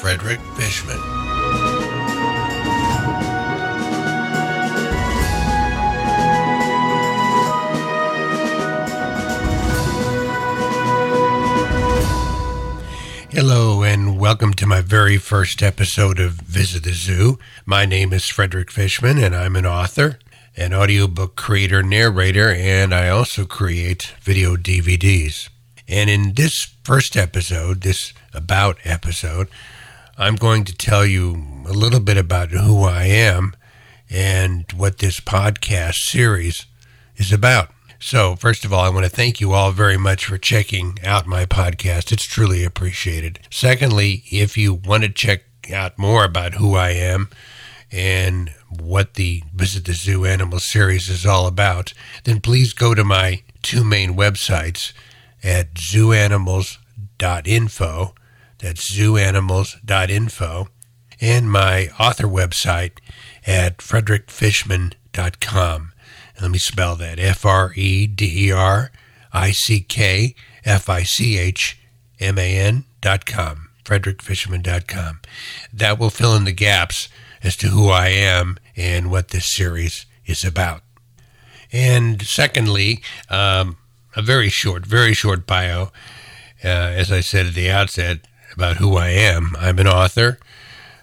Frederick Fishman. Hello, and welcome to my very first episode of Visit the Zoo. My name is Frederick Fishman, and I'm an author, an audiobook creator, narrator, and I also create video DVDs. And in this first episode, this about episode, I'm going to tell you a little bit about who I am and what this podcast series is about. So, first of all, I want to thank you all very much for checking out my podcast. It's truly appreciated. Secondly, if you want to check out more about who I am and what the Visit the Zoo Animal series is all about, then please go to my two main websites at zooanimals.info. That's zooanimals.info. And my author website at frederickfishman.com. Let me spell that F R E D E R I C K F I C H M A N dot com, frederickfishman.com. That will fill in the gaps as to who I am and what this series is about. And secondly, um, a very short, very short bio, uh, as I said at the outset, about who I am. I'm an author.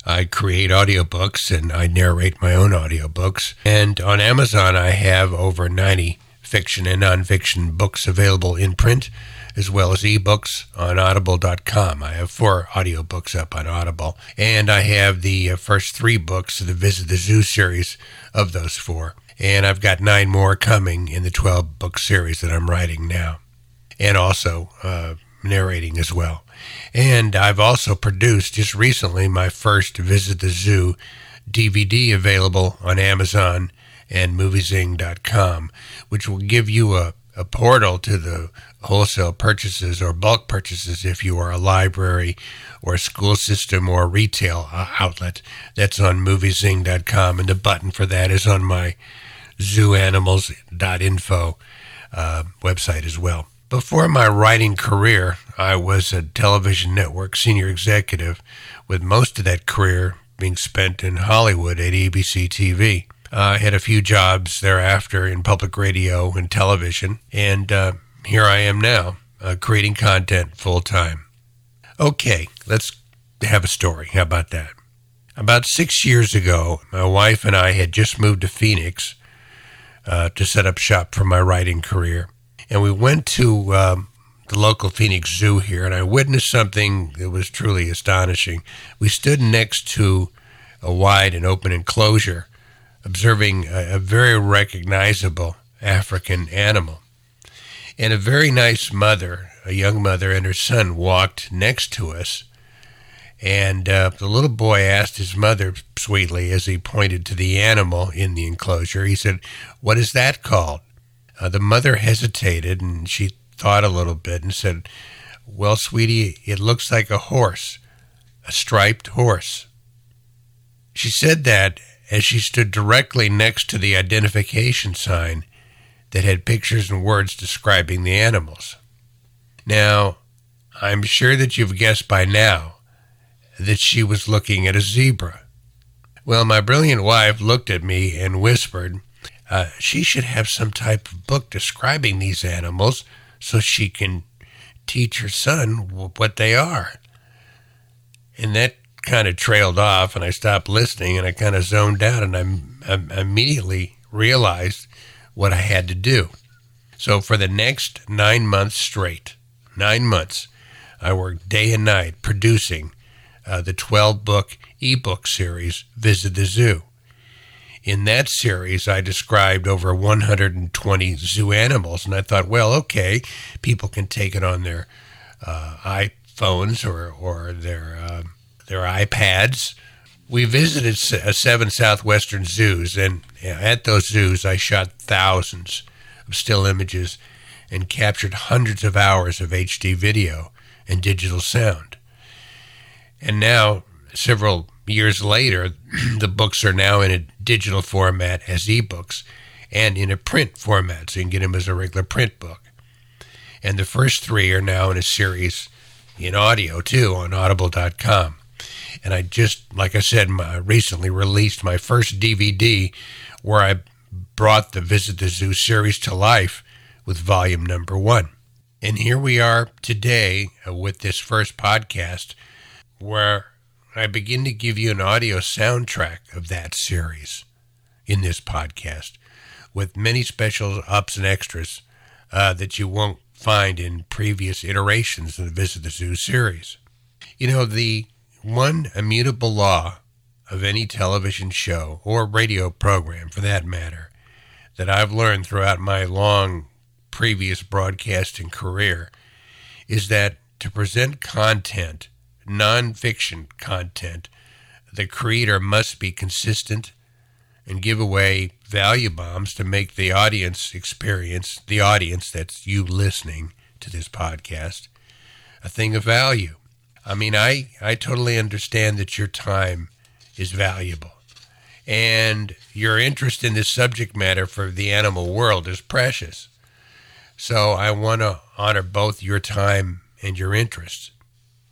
I create audiobooks and I narrate my own audiobooks. And on Amazon, I have over 90 fiction and nonfiction books available in print, as well as ebooks on audible.com. I have four audiobooks up on Audible, and I have the uh, first three books of the Visit the Zoo series of those four. And I've got nine more coming in the 12 book series that I'm writing now, and also uh, narrating as well. And I've also produced just recently my first Visit the Zoo DVD available on Amazon and moviezing.com, which will give you a, a portal to the wholesale purchases or bulk purchases if you are a library or a school system or retail uh, outlet. That's on moviezing.com, and the button for that is on my zooanimals.info uh, website as well. Before my writing career, I was a television network senior executive, with most of that career being spent in Hollywood at ABC TV. I had a few jobs thereafter in public radio and television, and uh, here I am now, uh, creating content full time. Okay, let's have a story. How about that? About six years ago, my wife and I had just moved to Phoenix uh, to set up shop for my writing career and we went to um, the local Phoenix Zoo here, and I witnessed something that was truly astonishing. We stood next to a wide and open enclosure, observing a, a very recognizable African animal. And a very nice mother, a young mother, and her son walked next to us. And uh, the little boy asked his mother sweetly as he pointed to the animal in the enclosure, he said, What is that called? Uh, the mother hesitated and she thought a little bit and said, Well, sweetie, it looks like a horse, a striped horse. She said that as she stood directly next to the identification sign that had pictures and words describing the animals. Now, I'm sure that you've guessed by now that she was looking at a zebra. Well, my brilliant wife looked at me and whispered, uh, she should have some type of book describing these animals so she can teach her son what they are. And that kind of trailed off, and I stopped listening and I kind of zoned out, and I, immediately realized what I had to do. So for the next nine months straight, nine months, I worked day and night producing uh, the 12 book ebook series, Visit the Zoo. In that series, I described over 120 zoo animals, and I thought, well, okay, people can take it on their uh, iPhones or or their uh, their iPads. We visited uh, seven southwestern zoos, and at those zoos, I shot thousands of still images and captured hundreds of hours of HD video and digital sound. And now, several years later, the books are now in a digital format as ebooks and in a print format, so you can get them as a regular print book. And the first three are now in a series in audio too on audible.com. And I just, like I said, my, recently released my first DVD where I brought the Visit the Zoo series to life with volume number one. And here we are today uh, with this first podcast where I begin to give you an audio soundtrack of that series in this podcast with many special ups and extras uh, that you won't find in previous iterations of the Visit the Zoo series. You know, the one immutable law of any television show or radio program, for that matter, that I've learned throughout my long previous broadcasting career is that to present content, nonfiction content, the creator must be consistent and give away value bombs to make the audience experience, the audience that's you listening to this podcast, a thing of value. I mean, I, I totally understand that your time is valuable. And your interest in this subject matter for the animal world is precious. So I want to honor both your time and your interests.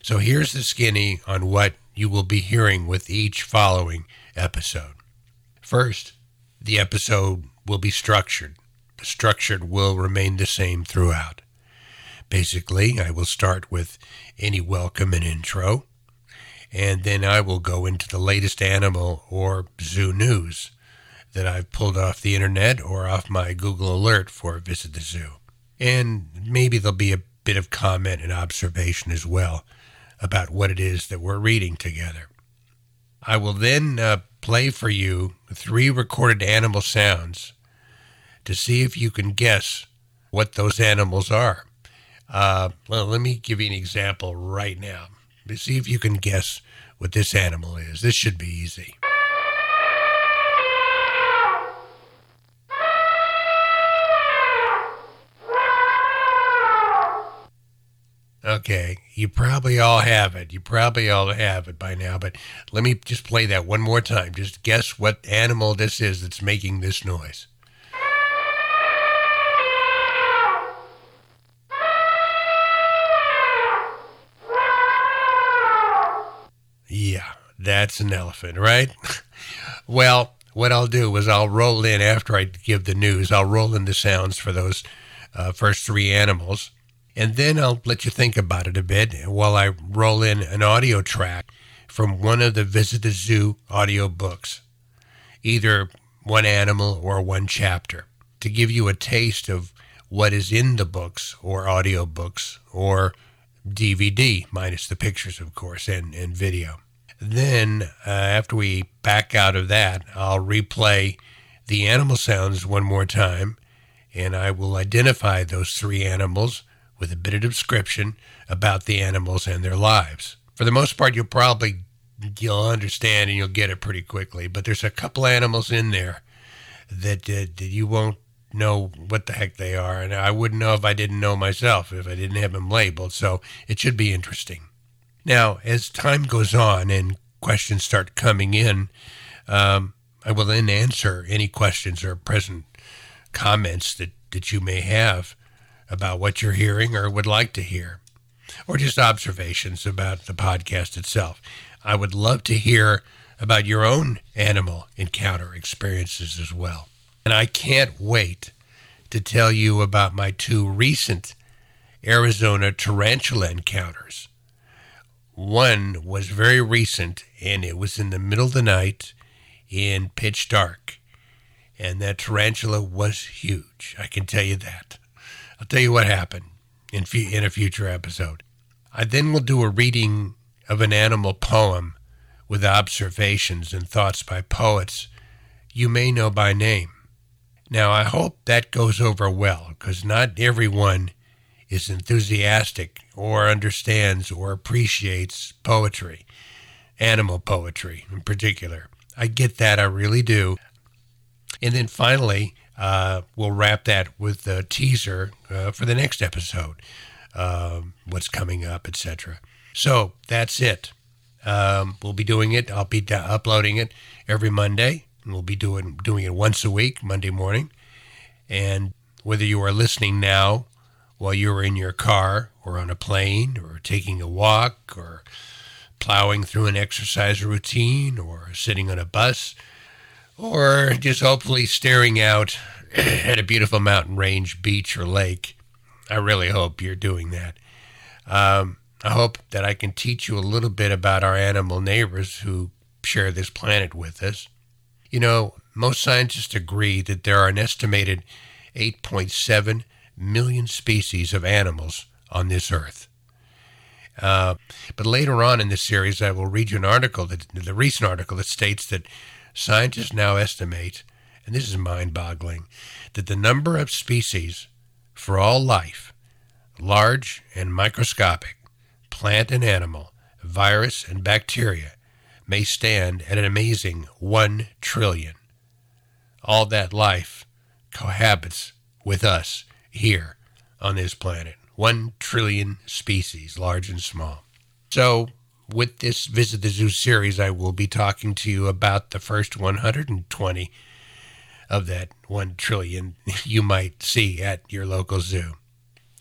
So here's the skinny on what you will be hearing with each following episode. First, the episode will be structured. The structure will remain the same throughout. Basically, I will start with any welcome and intro, and then I will go into the latest animal or zoo news that I've pulled off the internet or off my Google Alert for Visit the Zoo. And maybe there'll be a bit of comment and observation as well about what it is that we're reading together. I will then uh, play for you three recorded animal sounds to see if you can guess what those animals are. Uh, well, let me give you an example right now. To see if you can guess what this animal is. This should be easy. Okay, you probably all have it. You probably all have it by now, but let me just play that one more time. Just guess what animal this is that's making this noise. Yeah, that's an elephant, right? well, what I'll do is I'll roll in after I give the news, I'll roll in the sounds for those uh, first three animals and then I'll let you think about it a bit while I roll in an audio track from one of the Visit the Zoo audio books, either one animal or one chapter, to give you a taste of what is in the books or audio books or DVD, minus the pictures, of course, and, and video. Then, uh, after we back out of that, I'll replay the animal sounds one more time, and I will identify those three animals with a bit of description about the animals and their lives. For the most part, you'll probably you'll understand and you'll get it pretty quickly. But there's a couple animals in there that, uh, that you won't know what the heck they are, and I wouldn't know if I didn't know myself if I didn't have them labeled. So it should be interesting. Now, as time goes on and questions start coming in, um, I will then answer any questions or present comments that, that you may have about what you're hearing or would like to hear, or just observations about the podcast itself. I would love to hear about your own animal encounter experiences as well. And I can't wait to tell you about my two recent Arizona tarantula encounters. One was very recent, and it was in the middle of the night in pitch dark. And that tarantula was huge. I can tell you that. I'll tell you what happened in, in a future episode. I then will do a reading of an animal poem with observations and thoughts by poets you may know by name. Now, I hope that goes over well because not everyone is enthusiastic or understands or appreciates poetry, animal poetry in particular. I get that, I really do. And then finally, uh, we'll wrap that with a teaser uh, for the next episode, uh, what's coming up, etc. So that's it. Um, we'll be doing it. I'll be d- uploading it every Monday. We'll be doing doing it once a week, Monday morning. And whether you are listening now while you're in your car or on a plane or taking a walk or plowing through an exercise routine or sitting on a bus or just hopefully staring out at a beautiful mountain range, beach, or lake. I really hope you're doing that. Um, I hope that I can teach you a little bit about our animal neighbors who share this planet with us. You know, most scientists agree that there are an estimated 8.7 million species of animals on this earth. Uh, but later on in this series, I will read you an article, that, the recent article, that states that scientists now estimate, and this is mind boggling, that the number of species for all life, large and microscopic, plant and animal, virus and bacteria, may stand at an amazing 1 trillion. All that life cohabits with us here on this planet. 1 trillion species, large and small. So, with this Visit the Zoo series, I will be talking to you about the first 120 of that 1 trillion you might see at your local zoo.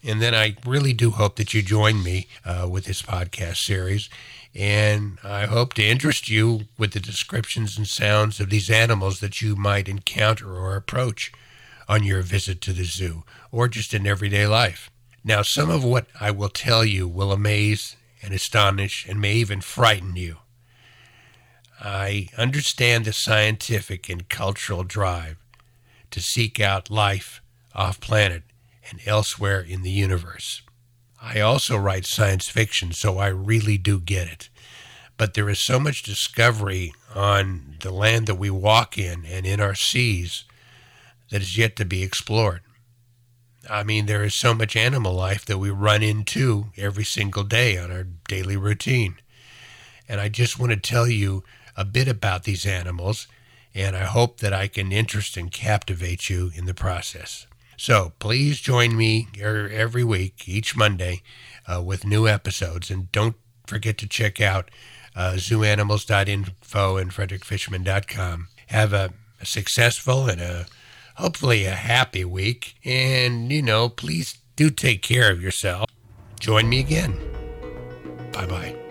And then I really do hope that you join me uh, with this podcast series. And I hope to interest you with the descriptions and sounds of these animals that you might encounter or approach on your visit to the zoo or just in everyday life. Now, some of what I will tell you will amaze and astonish and may even frighten you. I understand the scientific and cultural drive to seek out life off planet and elsewhere in the universe. I also write science fiction, so I really do get it. But there is so much discovery on the land that we walk in and in our seas that is yet to be explored. I mean, there is so much animal life that we run into every single day on our daily routine. And I just want to tell you a bit about these animals, and I hope that I can interest and captivate you in the process. So please join me er, every week, each Monday, uh, with new episodes. And don't forget to check out uh, zooanimals.info and frederickfishman.com. Have a, a successful and a hopefully a happy week. And, you know, please do take care of yourself. Join me again. Bye bye.